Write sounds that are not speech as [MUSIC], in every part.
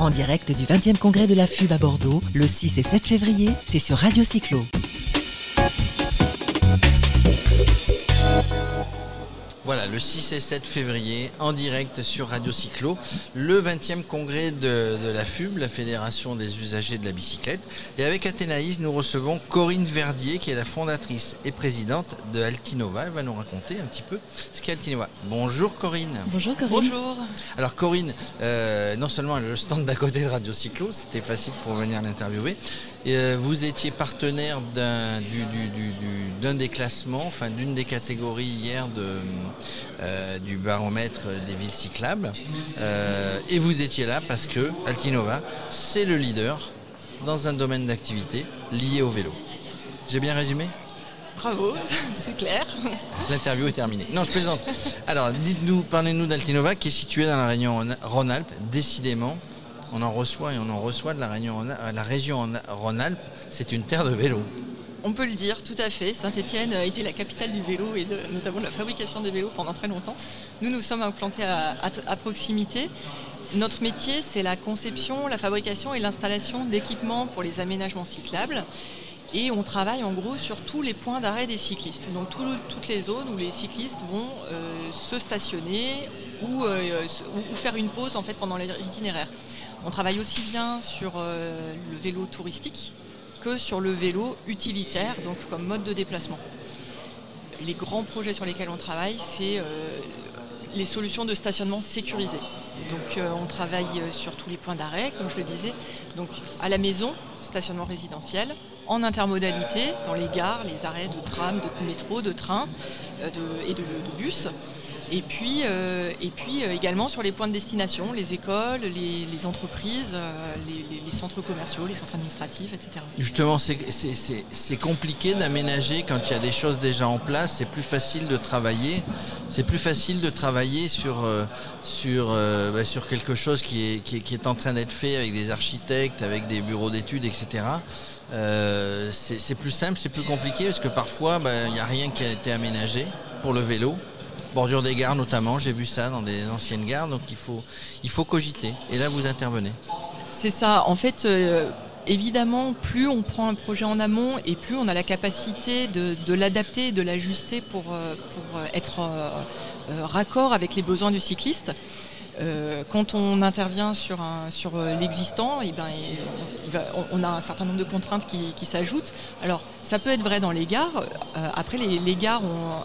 En direct du 20e congrès de la FUB à Bordeaux, le 6 et 7 février, c'est sur Radio Cyclo. Voilà, le 6 et 7 février, en direct sur Radio Cyclo, le 20e congrès de, la FUB, la Fédération des usagers de la bicyclette. Et avec Athénaïs, nous recevons Corinne Verdier, qui est la fondatrice et présidente de Altinova. Elle va nous raconter un petit peu ce qu'est Altinova. Bonjour Corinne. Bonjour Corinne. Bonjour. Alors Corinne, euh, non seulement elle est le stand d'à côté de Radio Cyclo, c'était facile pour venir l'interviewer, vous étiez partenaire d'un des classements, enfin d'une des catégories hier euh, du baromètre des villes cyclables. Euh, et vous étiez là parce que Altinova, c'est le leader dans un domaine d'activité lié au vélo. J'ai bien résumé? Bravo, [LAUGHS] c'est clair. L'interview est terminée. Non, je plaisante. Alors, dites-nous, parlez-nous d'Altinova qui est situé dans la région Rhône-Alpes. Décidément, on en reçoit et on en reçoit de la région, Rhône-Alpes. C'est une terre de vélo. On peut le dire, tout à fait. Saint-Étienne a été la capitale du vélo et notamment de la fabrication des vélos pendant très longtemps. Nous, nous sommes implantés à, proximité. Notre métier, c'est la conception, la fabrication et l'installation d'équipements pour les aménagements cyclables. Et on travaille en gros sur tous les points d'arrêt des cyclistes. Donc toutes les zones où les cyclistes vont euh, se stationner euh, ou, faire une pause en fait pendant l'itinéraire. On travaille aussi bien sur euh, le vélo touristique que sur le vélo utilitaire, donc comme mode de déplacement. Les grands projets sur lesquels on travaille, c'est euh, les solutions de stationnement sécurisées. Donc euh, on travaille sur tous les points d'arrêt, comme je le disais, donc à la maison, stationnement résidentiel, en intermodalité, dans les gares, les arrêts de tram, de métro, de train et de bus. Et puis, euh, et puis euh, également sur les points de destination, les écoles, les, entreprises, euh, les, centres commerciaux, les centres administratifs, etc. Justement, c'est compliqué d'aménager quand il y a des choses déjà en place. C'est plus facile de travailler. C'est plus facile de travailler sur, bah, sur quelque chose qui est, qui est, en train d'être fait avec des architectes, avec des bureaux d'études, etc. c'est plus simple, c'est plus compliqué parce que parfois, bah, il n'y a rien qui a été aménagé pour le vélo bordure des gares notamment, j'ai vu ça dans des anciennes gares, donc il faut, cogiter. Et là, vous intervenez. C'est ça. En fait, euh, évidemment, plus on prend un projet en amont et plus on a la capacité de, l'adapter, de l'ajuster pour, euh, être euh, raccord avec les besoins du cycliste. Euh, quand on intervient sur, sur euh, l'existant, eh ben, on, a un certain nombre de contraintes qui, s'ajoutent. Alors, ça peut être vrai dans les gares. Euh, après, les, gares ont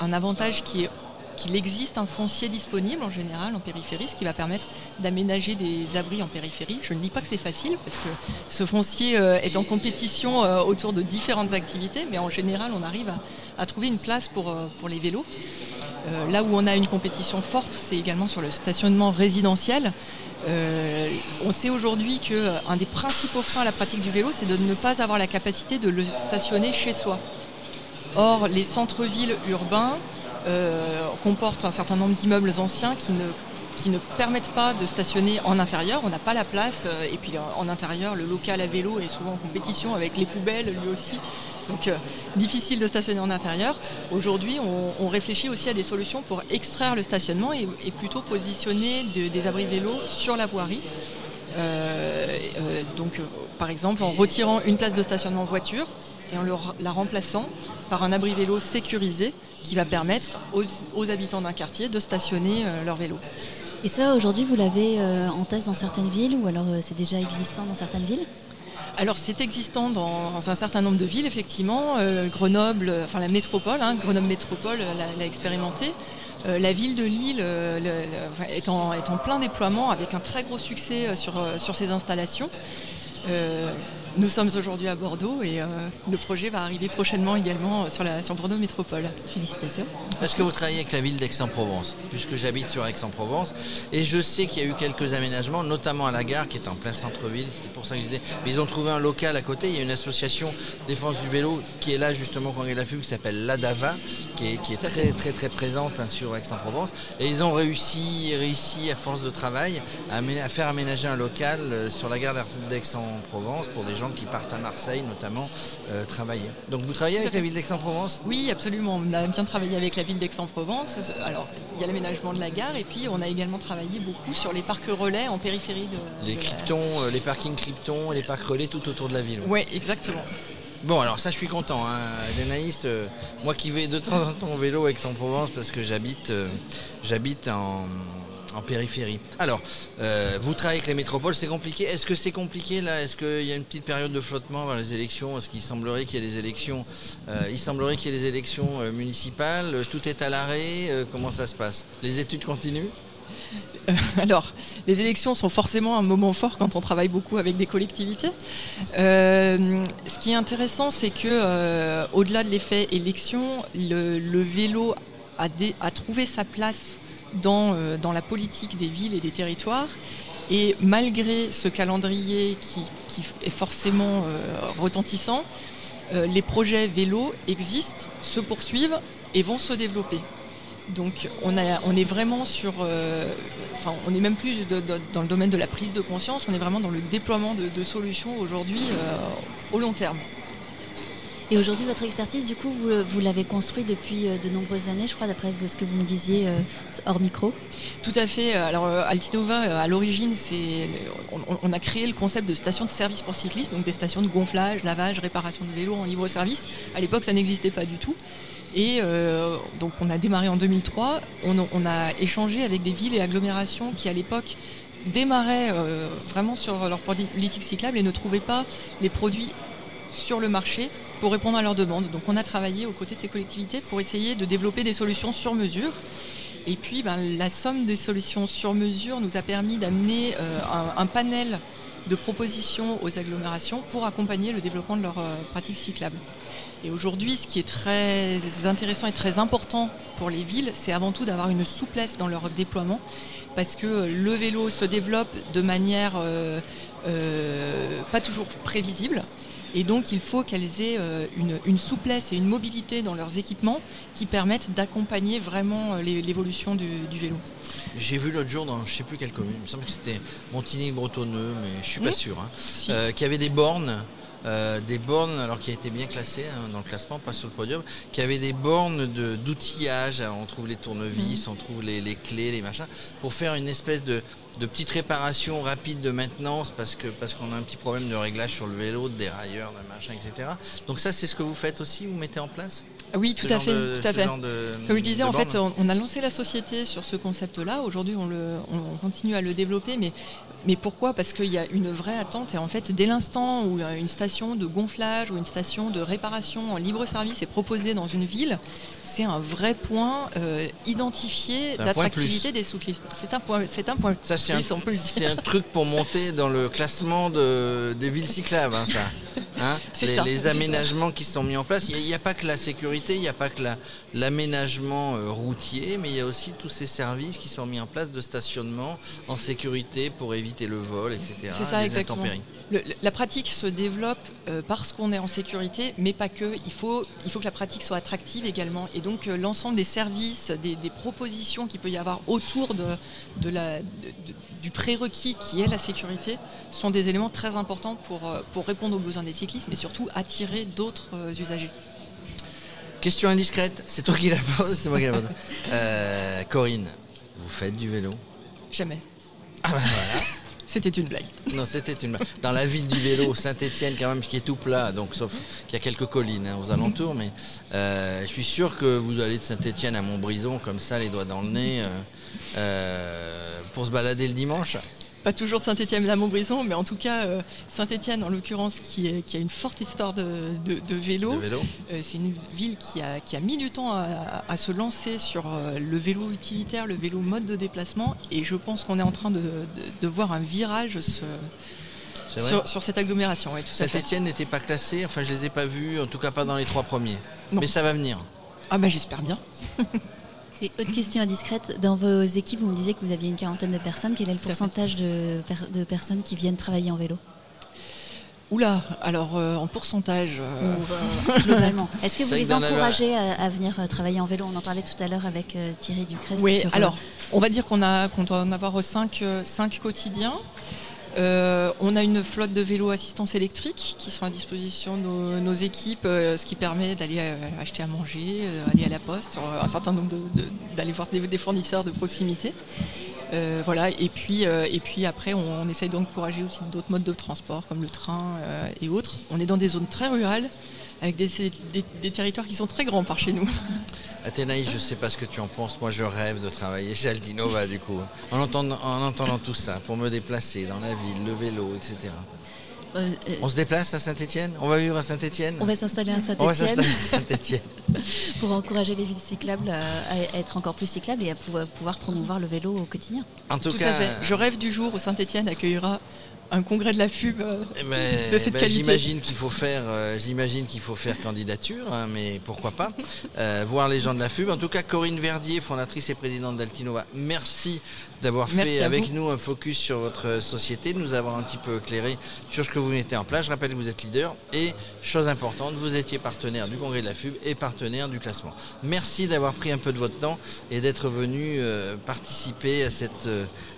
un avantage qui est qu'il existe un foncier disponible en général en périphérie, ce qui va permettre d'aménager des abris en périphérie. Je ne dis pas que c'est facile, parce que ce foncier est en compétition autour de différentes activités, mais en général, on arrive à, trouver une place pour, pour les vélos. Euh, là où on a une compétition forte, c'est également sur le stationnement résidentiel. Euh, on sait aujourd'hui qu'un euh, des principaux freins à la pratique du vélo, c'est de ne pas avoir la capacité de le stationner chez soi. Or, les centres-villes urbains comportent un certain nombre d'immeubles anciens qui ne qui ne permettent pas de stationner en intérieur. On n'a pas la place. Et puis en intérieur, le local à vélo est souvent en compétition avec les poubelles lui aussi. Donc euh, difficile de stationner en intérieur. Aujourd'hui, on, réfléchit aussi à des solutions pour extraire le stationnement et, plutôt positionner des abris vélos sur la voirie. Euh, euh, donc, par exemple, en retirant une place de stationnement voiture et en la remplaçant par un abri vélo sécurisé qui va permettre aux, habitants d'un quartier de stationner leur vélo. Et ça, aujourd'hui, vous l'avez en test dans certaines villes ou alors c'est déjà existant dans certaines villes? Alors c'est existant dans, un certain nombre de villes, effectivement. Euh, Grenoble, enfin la métropole, hein, Grenoble Métropole l'a expérimenté. Euh, la ville de Lille euh, est, en, plein déploiement avec un très gros succès sur, sur ces installations. Nous sommes aujourd'hui à Bordeaux et euh, le projet va arriver prochainement également sur, la, sur Bordeaux Métropole. Félicitations. Est-ce que vous travaillez avec la ville d'Aix-en-Provence Puisque j'habite sur Aix-en-Provence et je sais qu'il y a eu quelques aménagements, notamment à la gare qui est en plein centre-ville. C'est pour ça que je disais. Mais ils ont trouvé un local à côté. Il y a une association défense du vélo qui est là justement quand il a qui s'appelle l'ADAVA, qui est, qui est très très très présente hein, sur Aix-en-Provence. Et ils ont réussi, réussi à force de travail à, à faire aménager un local euh, sur la gare d'Aix-en-Provence pour des gens gens qui partent à Marseille notamment euh, travailler. Donc vous travaillez avec la ville d'Aix-en-Provence? Oui, absolument. On a bien travaillé avec la ville d'Aix-en-Provence. Alors, il y a l'aménagement de la gare et puis on a également travaillé beaucoup sur les parcs relais en périphérie de. Les de la- Kryptons, euh, les parkings Krypton et les parcs relais tout autour de la ville. Oui, exactement. Bon, alors ça, je suis content. Hein. Denaïs, euh, moi qui vais de temps en temps en vélo à Aix-en-Provence parce que j'habite euh, j'habite en, en périphérie. Alors, euh, vous travaillez avec les métropoles, c'est compliqué. Est-ce que c'est compliqué là? Est-ce qu'il y a une petite période de flottement vers les élections? Parce qu'il semblerait qu'il y ait des élections, euh, il semblerait qu'il y ait des élections euh, municipales? Tout est à l'arrêt. Comment ça se passe? Les études continuent? Alors, les élections sont forcément un moment fort quand on travaille beaucoup avec des collectivités. Ce qui est intéressant, c'est que au-delà de l'effet élection, le, vélo a trouvé sa place dans, euh, dans la politique des villes et des territoires. Et malgré ce calendrier qui, est forcément euh, retentissant, euh, les projets vélo existent, se poursuivent et vont se développer. Donc on, est vraiment sur, enfin on n'est même plus dans le domaine de la prise de conscience, on est vraiment dans le déploiement de, solutions aujourd'hui au long terme. Et aujourd'hui, votre expertise, du coup, vous, vous l'avez construit depuis euh, de nombreuses années, je crois, d'après ce que vous me disiez euh, hors micro. Tout à fait. Alors euh, Altinova, à l'origine, c'est on, a créé le concept de station de service pour cyclistes, donc des stations de gonflage, lavage, réparation de vélos en libre service. À l'époque, ça n'existait pas du tout. Et donc on a démarré en 2003. On, a échangé avec des villes et agglomérations qui, à l'époque, démarraient vraiment sur leur politique cyclable et ne trouvaient pas les produits sur le marché pour répondre à leurs demandes. Donc on a travaillé aux côtés de ces collectivités pour essayer de développer des solutions sur mesure. Et puis ben, la somme des solutions sur mesure nous a permis d'amener euh, un, panel de propositions aux agglomérations pour accompagner le développement de leurs euh, pratiques cyclables. Et aujourd'hui, ce qui est très intéressant et très important pour les villes, c'est avant tout d'avoir une souplesse dans leur déploiement, parce que le vélo se développe de manière euh, euh, pas toujours prévisible. Et donc, il faut qu'elles aient euh, une, une souplesse et une mobilité dans leurs équipements qui permettent d'accompagner vraiment euh, l'é- l'évolution du, du vélo. J'ai vu l'autre jour dans je sais plus quelle commune, il me semble que c'était Montigny-Bretonneux, mais je suis pas sûr, hein, Si. euh, qu'il y avait des bornes. Euh, des bornes, alors qui a été bien classé hein, dans le classement, pas sur le podium, qui avait des bornes de- d'outillage. Alors, On trouve les tournevis, on trouve les, les clés, les machins, pour faire une espèce de, de petite réparation rapide de maintenance parce que parce qu'on a un petit problème de réglage sur le vélo, de dérailleur, de machin, etc. Donc ça, c'est ce que vous faites aussi, vous mettez en place? Oui, tout à fait. de- tout à fait. de- Comme je disais, en fait, on, on a lancé la société sur ce concept-là. Aujourd'hui, on- on continue à le développer, mais, mais pourquoi? Parce qu'il y a une vraie attente. Et en fait, dès l'instant où une station de gonflage ou une station de réparation en libre service est proposée dans une ville, c'est un vrai point euh, identifié d'attractivité des cyclistes. C'est un point, c'est un point Ça, c'est un, truc pour monter dans le classement de, des villes cyclables, hein, ça. Hein [LAUGHS] C'est les, ça, les aménagements qui sont mis en place. Il n'y a, pas que la sécurité, il n'y a pas que la- l'aménagement euh, routier, mais il y a aussi tous ces services qui sont mis en place de stationnement en sécurité pour éviter le vol, etc. C'est ça, les exactement. Le- la pratique se développe euh, parce qu'on est en sécurité, mais pas que. Il faut, il faut que la pratique soit attractive également. Et donc euh, l'ensemble des services, des, des propositions qu'il peut y avoir autour de, de la, de- de- du prérequis qui est la sécurité sont des éléments très importants pour, euh, pour répondre aux besoins des cyclistes, mais surtout attirer d'autres usagers. Question indiscrète, c'est toi qui la pose, c'est moi qui la pose. Euh, Corinne, vous faites du vélo? Jamais. Ah bah voilà. C'était une blague. Non, c'était une. Dans la ville du vélo, Saint-Etienne, quand même, qui est tout plat, donc sauf qu'il y a quelques collines hein, aux alentours, mais euh, je suis sûr que vous allez de Saint-Etienne à Montbrison, comme ça, les doigts dans le nez, euh, euh, pour se balader le dimanche. Pas toujours de Saint-Étienne à Montbrison, mais en tout cas euh, Saint-Étienne en l'occurrence qui, est- qui a une forte histoire de, de- de vélo. De vélo. Euh, c'est une ville qui a, qui a mis du temps à, à se lancer sur euh, le vélo utilitaire, le vélo mode de déplacement, et je pense qu'on est en train de, voir un virage se- sur, sur cette agglomération. oui. Saint-Etienne n'était pas classé, enfin, je les ai pas vus, en tout cas pas dans les trois premiers. Non. Mais ça va venir. Ah bah j'espère bien. [LAUGHS] Et autre question indiscrète, dans vos équipes, vous me disiez que vous aviez une quarantaine de personnes. Quel est le pourcentage de, per- de personnes qui viennent travailler en vélo? Oula, alors euh, en pourcentage. euh, Ou, euh, globalement [LAUGHS] Est-ce que vous les encouragez à, à venir travailler en vélo? On en parlait tout à l'heure avec euh, Thierry Ducrest. Oui, sur, euh, alors on va dire qu'on a qu'on doit en avoir 5 quotidiens. Euh, on a une flotte de vélos assistance électrique qui sont à disposition de nos, équipes, euh, ce qui permet d'aller euh, acheter à manger, aller à la poste, un certain nombre d'aller voir des, fournisseurs de proximité. Voilà, et puis, et puis après, on, essaye d'encourager aussi d'autres modes de transport comme le train et autres. On est dans des zones très rurales avec des, territoires qui sont très grands par chez nous. [LAUGHS] Athénaïs, je ne sais pas ce que tu en penses. Moi, je rêve de travailler chez Aldinova, du coup, en entendant, en entendant tout ça, pour me déplacer dans la ville, le vélo, etc. Euh, euh, on se déplace à Saint-Etienne On va vivre à Saint-Etienne On va s'installer à Saint-Etienne. [LAUGHS] pour encourager les villes cyclables à, être encore plus cyclables et à pouvoir, promouvoir le vélo au quotidien. En tout, cas, Je rêve du jour où Saint-Etienne accueillera un congrès de la FUB euh, eh ben, de cette ben, qualité. J'imagine qu'il faut faire, euh, j'imagine qu'il faut faire candidature, hein, mais pourquoi pas euh, voir les gens de la FUB. En tout cas, Corinne Verdier, fondatrice et présidente d'Altinova, merci d'avoir fait avec nous un focus sur votre société, de nous avoir un petit peu éclairé sur ce que vous mettez en place. Je rappelle que vous êtes leader et, chose importante, vous étiez partenaire du congrès de la FUB et partenaire du classement. Merci d'avoir pris un peu de votre temps et d'être venu participer à, cette,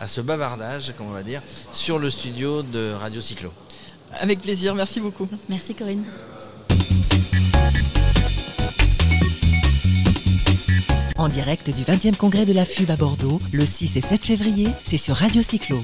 à ce bavardage, comme on va dire, sur le studio de Radio Cyclo. Avec plaisir, merci beaucoup. Merci Corinne. En direct du 20e congrès de la FUB à Bordeaux, le 6 et 7 février, c'est sur Radio Cyclo.